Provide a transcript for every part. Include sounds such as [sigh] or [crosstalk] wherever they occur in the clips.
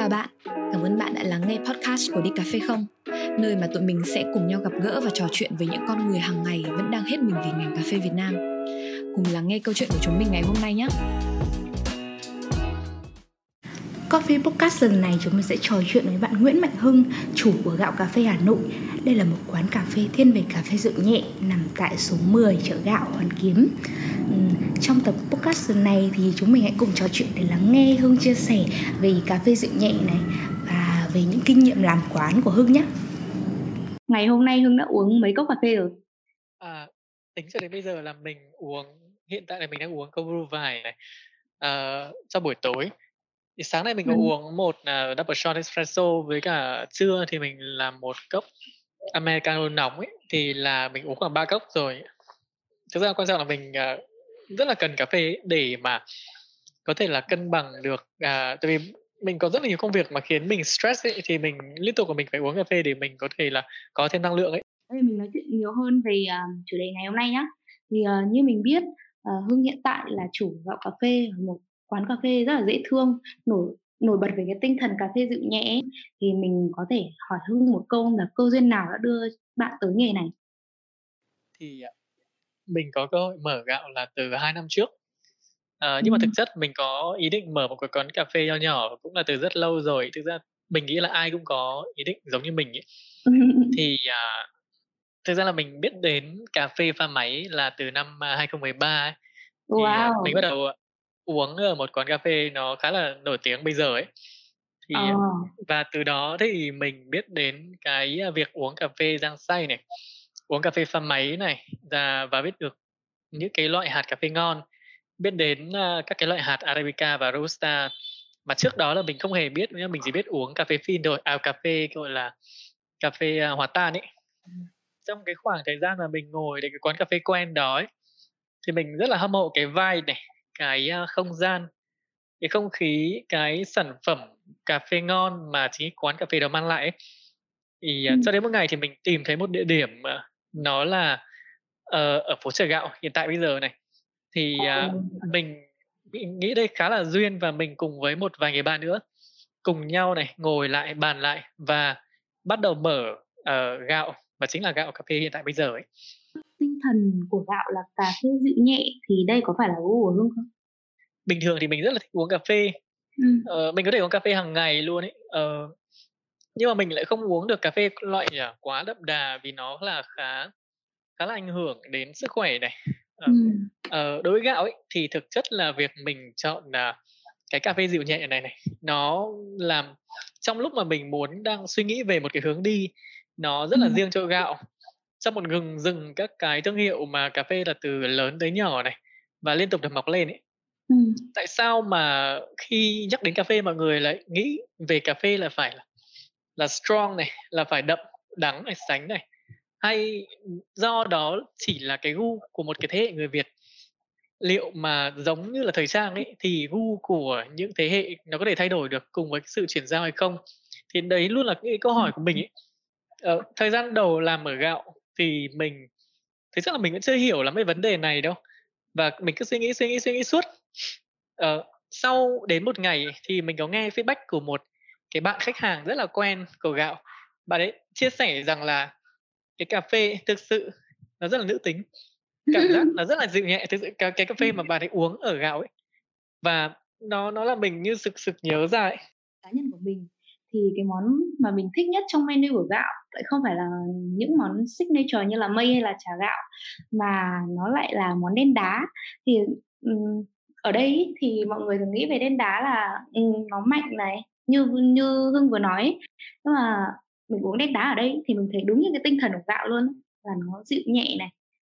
Chào bạn, cảm ơn bạn đã lắng nghe podcast của Đi Cà Phê Không. Nơi mà tụi mình sẽ cùng nhau gặp gỡ và trò chuyện với những con người hàng ngày vẫn đang hết mình vì ngành cà phê Việt Nam. Cùng lắng nghe câu chuyện của chúng mình ngày hôm nay nhé. Coffee Podcast lần này chúng mình sẽ trò chuyện với bạn Nguyễn Mạnh Hưng, chủ của Gạo Cà phê Hà Nội. Đây là một quán cà phê thiên về cà phê rượu nhẹ nằm tại số 10 chợ Gạo Hoàn Kiếm. Trong tập podcast lần này thì chúng mình hãy cùng trò chuyện để lắng nghe Hưng chia sẻ về cà phê rượu nhẹ này và về những kinh nghiệm làm quán của Hưng nhé. Ngày hôm nay Hưng đã uống mấy cốc cà phê rồi? À, tính cho đến bây giờ là mình uống hiện tại là mình đang uống cold brew vài này uh, cho buổi tối thì sáng nay mình có Ừm. uống một, à, double shot espresso với cả trưa thì mình làm một cốc americano nóng ấy, thì là mình uống khoảng 3 cốc rồi. Thực ra quan trọng là mình, à, rất là cần cà phê để mà có thể là cân bằng được, à, tại vì mình có rất là nhiều công việc mà khiến mình stress ấy, thì mình liên tục là mình phải uống cà phê để mình có thể là có thêm năng lượng ấy. Đây mình nói chuyện nhiều hơn về, à, chủ đề ngày hôm nay nhá. Thì, ờ, như mình biết, ờ, Hưng hiện tại là chủ Gạo Cà phê, một quán cà phê rất là dễ thương, nổi nổi bật về cái tinh thần cà phê dịu nhẹ thì mình có thể hỏi Hưng một câu là cơ duyên nào đã đưa bạn tới nghề này? Thì, à, mình có cơ hội mở gạo là từ 2 năm trước. Ờ, nhưng mà thực chất mình có ý định mở một cái quán cà phê nho nhỏ cũng là từ rất lâu rồi. Thực ra mình nghĩ là ai cũng có ý định giống như mình ấy. Thì, [laughs] à, thực ra là mình biết đến cà phê pha máy là từ năm, a, 2013 ấy. Thì, à, mình bắt đầu uống ở một quán cà phê nó khá là nổi tiếng bây giờ ấy. Thì Ờ. và từ đó thì mình biết đến cái, a, việc uống cà phê rang xay này, uống cà phê pha máy này, và và biết được những cái loại hạt cà phê ngon, biết đến, a, các cái loại hạt Arabica và Robusta. Mà trước đó là mình không hề biết nhá, mình chỉ biết uống cà phê phin thôi, à, cà phê, gọi là, cà phê, a, hòa tan ấy. Trong cái khoảng thời gian mà mình ngồi tại cái quán cà phê quen đó ấy, thì mình rất là hâm mộ cái vibe này, cái, không gian, cái không khí, cái sản phẩm cà phê ngon mà chính quán cà phê đó mang lại ấy. Thì, à, cho đến một ngày thì mình tìm thấy một địa điểm nó là, ờ, ở phố Chợ Gạo hiện tại bây giờ này. Thì, à, mình nghĩ đây khá là duyên và mình cùng với một vài người bạn nữa, cùng nhau này, ngồi lại, bàn lại và bắt đầu mở, ờ, gạo và chính là gạo cà phê hiện tại bây giờ ấy thần của gạo là cà phê dịu nhẹ thì đây có phải là gu của Hưng không? Bình thường thì mình rất là thích uống cà phê. Ừm. Ờ, mình có thể uống cà phê hàng ngày luôn ấy. Ờ, nhưng mà mình lại không uống được cà phê loại quá đậm đà vì nó là khá khá là ảnh hưởng đến sức khỏe này. Ờ, Ừm. ờ, đối với gạo ấy thì thực chất là việc mình chọn là cái cà phê dịu nhẹ này này, nó làm trong lúc mà mình muốn đang suy nghĩ về một cái hướng đi nó rất là Ừm. riêng cho gạo trong một gừng rừng các cái thương hiệu mà cà phê là từ lớn tới nhỏ này và liên tục được mọc lên ấy. Ừm. Tại sao mà khi nhắc đến cà phê mọi người lại nghĩ về cà phê là phải là là strong này, là phải đậm, đắng này, sánh này? Hay do đó chỉ là cái gu của một cái thế hệ người Việt? Liệu mà giống như là thời trang ấy thì gu của những thế hệ nó có thể thay đổi được cùng với sự chuyển giao hay không? Thì đấy luôn là cái câu hỏi của mình ấy. Ờ, thời gian đầu làm ở gạo thì mình thực chất là mình vẫn chưa hiểu lắm về vấn đề này đâu. Và mình cứ suy nghĩ suy nghĩ suy nghĩ suốt. Ờ, sau đến một ngày thì mình có nghe feedback của một cái bạn khách hàng rất là quen của gạo. Bạn ấy chia sẻ rằng là cái cà phê thực sự nó rất là nữ tính. Cảm giác nó rất là dịu nhẹ thực sự cái, cái cà phê mà bạn ấy uống ở gạo ấy. Và nó nó là mình như sực sực nhớ ra ấy. Cá nhân của mình thì cái món mà mình thích nhất trong menu của gạo lại không phải là những món signature như là mây hay là chả gạo mà nó lại là món đen đá. Thì um, ở đây thì mọi người thường nghĩ về đen đá là um, nó mạnh này như như hưng vừa nói nhưng mà mình uống đen đá ở đây thì mình thấy đúng như cái tinh thần của gạo luôn là nó dịu nhẹ này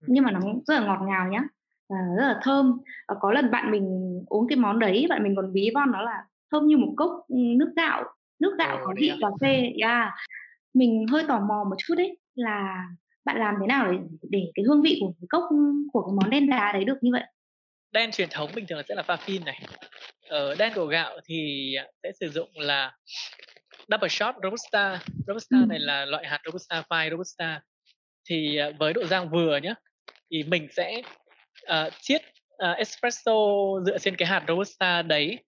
nhưng mà nó rất là ngọt ngào nhá và rất là thơm. Và có lần bạn mình uống cái món đấy bạn mình còn ví von nó là thơm như một cốc nước gạo nước gạo có vị cà phê yeah. mình hơi tò mò một chút đấy là bạn làm thế nào để, để cái hương vị của cái cốc của cái món đen đá đấy được như vậy? Đen truyền thống bình thường sẽ là pha phin này. Ở ờ, đen của gạo thì sẽ sử dụng là double shot robusta. Robusta ừ. này là loại hạt robusta fine robusta. Thì à, với độ rang vừa nhé thì mình sẽ uh, chiết uh, espresso dựa trên cái hạt robusta đấy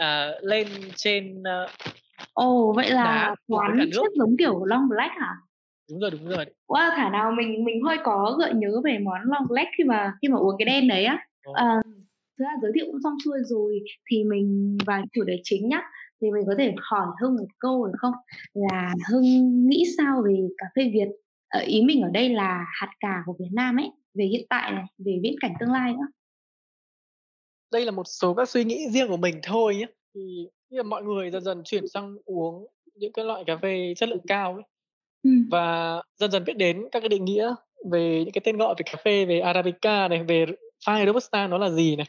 uh, lên trên uh, Ồ, vậy là quán chiết giống kiểu Long Black hả? Đúng rồi, đúng rồi. Wow, thảo nào mình mình hơi có gợi nhớ về món Long Black khi mà khi mà uống cái đen đấy á. Ờ, thực ra giới thiệu cũng xong xuôi rồi thì mình vào chủ đề chính nhá. Thì mình có thể hỏi Hưng một câu được không? Là Hưng nghĩ sao về cà phê Việt? Ờ, ý mình ở đây là hạt cà của Việt Nam ấy, về hiện tại này, về viễn cảnh tương lai nữa. Đây là một số các suy nghĩ riêng của mình thôi nhé. Thì như là mọi người dần dần chuyển sang uống những cái loại cà phê chất lượng cao ấy. Ừm. Và dần dần biết đến các cái định nghĩa về những cái tên gọi về cà phê, về Arabica này, về pha Robusta nó là gì này,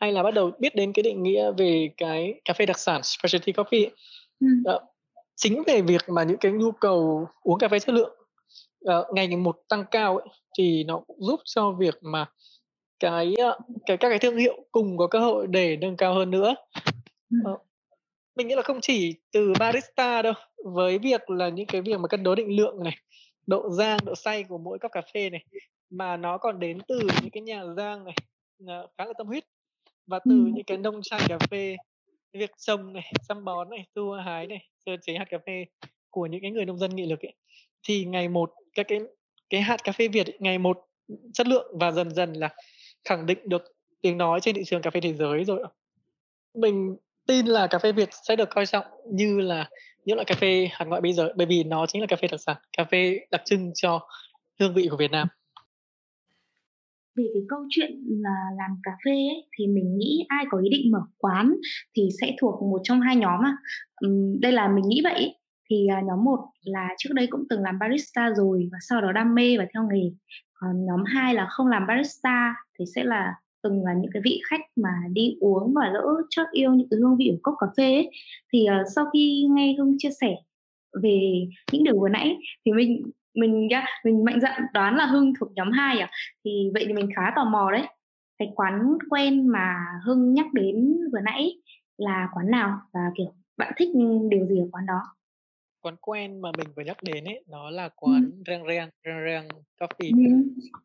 hay là bắt đầu biết đến cái định nghĩa về cái cà phê đặc sản specialty coffee. Ừm. Đó. Chính về việc mà những cái nhu cầu uống cà phê chất lượng uh, ngày một tăng cao ấy, thì nó cũng giúp cho việc mà cái cái các cái thương hiệu cùng có cơ hội để nâng cao hơn nữa. Ờ, mình nghĩ là không chỉ từ barista đâu, với việc là những cái việc mà cân đối định lượng này, độ rang, độ say của mỗi cốc cà phê này, mà nó còn đến từ những cái nhà rang này, ờ, khá là tâm huyết. Và từ những cái nông trại cà phê, việc trồng này, chăm bón này, thu hái này, sơ chế hạt cà phê của những cái người nông dân nghị lực ấy, thì ngày một các cái cái hạt cà phê Việt ấy, ngày một chất lượng và dần dần là khẳng định được tiếng nói trên thị trường cà phê thế giới rồi Mình tin là cà phê Việt sẽ được coi trọng như là những loại cà phê hàng ngoại bây giờ, bởi vì nó chính là cà phê đặc sản, cà phê đặc trưng cho hương vị của Việt Nam. Về cái câu chuyện là làm cà phê ấy, thì mình nghĩ ai có ý định mở quán thì sẽ thuộc một trong hai nhóm à. Đây là mình nghĩ vậy Thì, à, nhóm một là trước đây cũng từng làm barista rồi và sau đó đam mê và theo nghề. Còn nhóm hai là không làm barista thì sẽ là từng là những cái vị khách mà đi uống và lỡ chót yêu những cái hương vị của cốc cà phê ấy. Thì, ờ, sau khi nghe Hưng chia sẻ về những điều vừa nãy thì mình mình mình mạnh dạn đoán là Hưng thuộc nhóm 2 à? Thì vậy thì mình khá tò mò đấy. Cái quán quen mà Hưng nhắc đến vừa nãy là quán nào và, kiểu, bạn thích điều gì ở quán đó? Quán quen mà mình vừa nhắc đến ấy, nó là quán Ừm. Rang Rang, Rang Rang Coffee.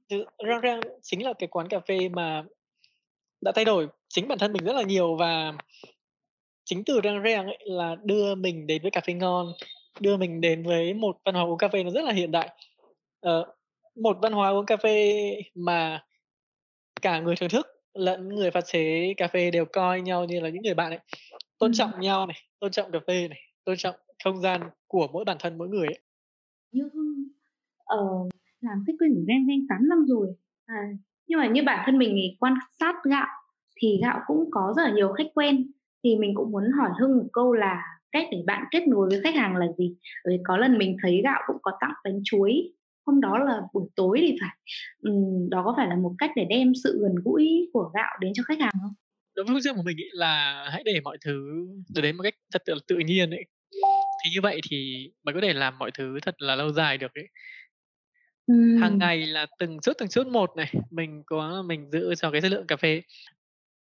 Thực Rang Rang chính là cái quán cà phê mà đã thay đổi chính bản thân mình rất là nhiều và chính từ Rang Rang ấy là đưa mình đến với cà phê ngon, đưa mình đến với một văn hóa uống cà phê nó rất là hiện đại. Ờ, một văn hóa uống cà phê mà cả người thưởng thức lẫn người pha chế cà phê đều coi nhau như là những người bạn ấy, tôn trọng nhau này, tôn trọng cà phê này, tôn trọng không gian của mỗi bản thân mỗi người ấy. Như Hưng, ờ, làm khách quen của Rang Rang 8 năm rồi, à, nhưng mà như bản thân mình thì quan sát gạo thì gạo cũng có rất là nhiều khách quen, thì mình cũng muốn hỏi Hưng một câu là cách để bạn kết nối với khách hàng là gì? Bởi có lần mình thấy gạo cũng có tặng bánh chuối, hôm đó là buổi tối thì phải. Ừm, đó có phải là một cách để đem sự gần gũi của gạo đến cho khách hàng không? Đối với riêng của mình ý là hãy để mọi thứ được đến một cách thật tự tự nhiên ấy. Thì như vậy thì mới có thể làm mọi thứ thật là lâu dài được ấy. Hàng Ừm. ngày là từng chút, từng chút một này, mình là mình giữ cho cái chất lượng cà phê,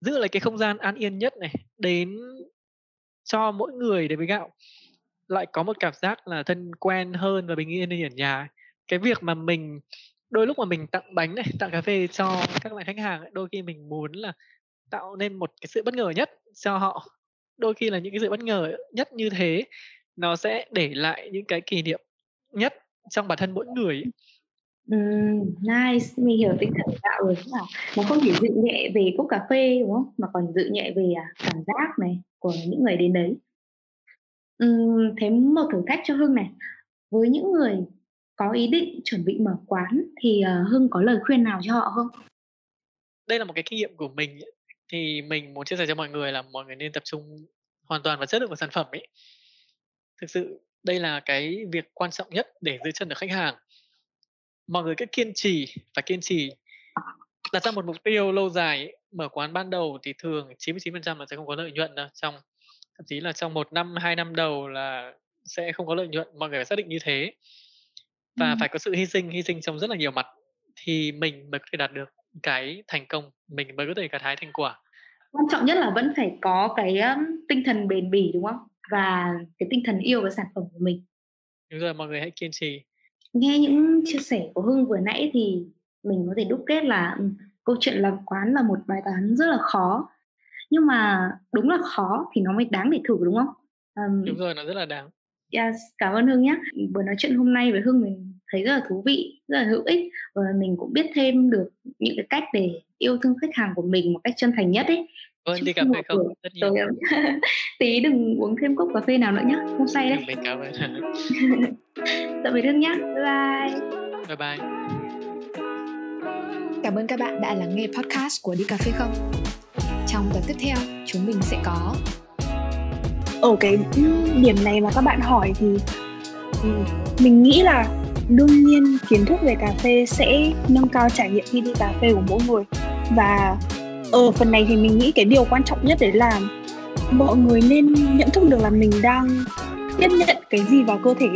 giữ lấy cái không gian an yên nhất này, đến cho mỗi người đến với gạo lại có một cảm giác là thân quen hơn và bình yên hơn ở nhà. Cái việc mà mình đôi lúc mà mình tặng bánh này, tặng cà phê cho các bạn khách hàng ấy, đôi khi mình muốn là tạo nên một cái sự bất ngờ nhất cho họ. Đôi khi là những cái sự bất ngờ nhất như thế nó sẽ để lại những cái kỷ niệm nhất trong bản thân mỗi người ấy. Ừm, nice, mình hiểu tinh thần đạo gạo rồi, tức là nó không chỉ dự nhẹ về cốc cà phê, đúng không? Mà còn dự nhẹ về, à, cảm giác này của những người đến đấy. Ừm, thế một thử thách cho Hưng này, với những người có ý định chuẩn bị mở quán thì, ờ, Hưng có lời khuyên nào cho họ không? Đây là một cái kinh nghiệm của mình ấy, thì mình muốn chia sẻ cho mọi người là mọi người nên tập trung hoàn toàn vào chất lượng của sản phẩm ấy. Thực sự đây là cái việc quan trọng nhất để giữ chân được khách hàng. Mọi người cứ kiên trì, phải kiên trì, đặt ra một mục tiêu lâu dài mở quán ban đầu thì thường 99% là sẽ không có lợi nhuận đâu, trong thậm chí là trong 1 năm, 2 năm đầu là sẽ không có lợi nhuận, mọi người phải xác định như thế. Và Ừm. phải có sự hy sinh, hy sinh trong rất là nhiều mặt thì mình mới có thể đạt được cái thành công, mình mới có thể gặt hái thành quả. Quan trọng nhất là vẫn phải có cái, tinh thần bền bỉ, đúng không? Và cái tinh thần yêu cái sản phẩm của mình. Đúng rồi, mọi người hãy kiên trì. Nghe những chia sẻ của Hưng vừa nãy thì mình có thể đúc kết là, ừm, câu chuyện làm quán là một bài toán rất là khó, nhưng mà đúng là khó thì nó mới đáng để thử, đúng không? um, đúng rồi nó rất là đáng Yes, cảm ơn Hưng nhé. Buổi nói chuyện hôm nay với Hưng mình thấy rất là thú vị, rất là hữu ích và mình cũng biết thêm được những cái cách để yêu thương khách hàng của mình một cách chân thành nhất ấy. Ơn đi cà phê không? Rất nhiều. Rồi, tí đừng uống thêm cốc cà phê nào nữa nhé, không say đấy. Mình cảm ơn. [laughs] Tạm biệt Hưng nhé. Bye bye. Bye bye. Cảm ơn các bạn đã lắng nghe podcast của Đi Cà Phê Không. Trong tập tiếp theo, chúng mình sẽ có ở cái điểm này mà các bạn hỏi thì mình nghĩ là đương nhiên kiến thức về cà phê sẽ nâng cao trải nghiệm khi đi cà phê của mỗi người và ở phần này thì mình nghĩ cái điều quan trọng nhất đấy là mọi người nên nhận thức được là mình đang tiếp nhận cái gì vào cơ thể.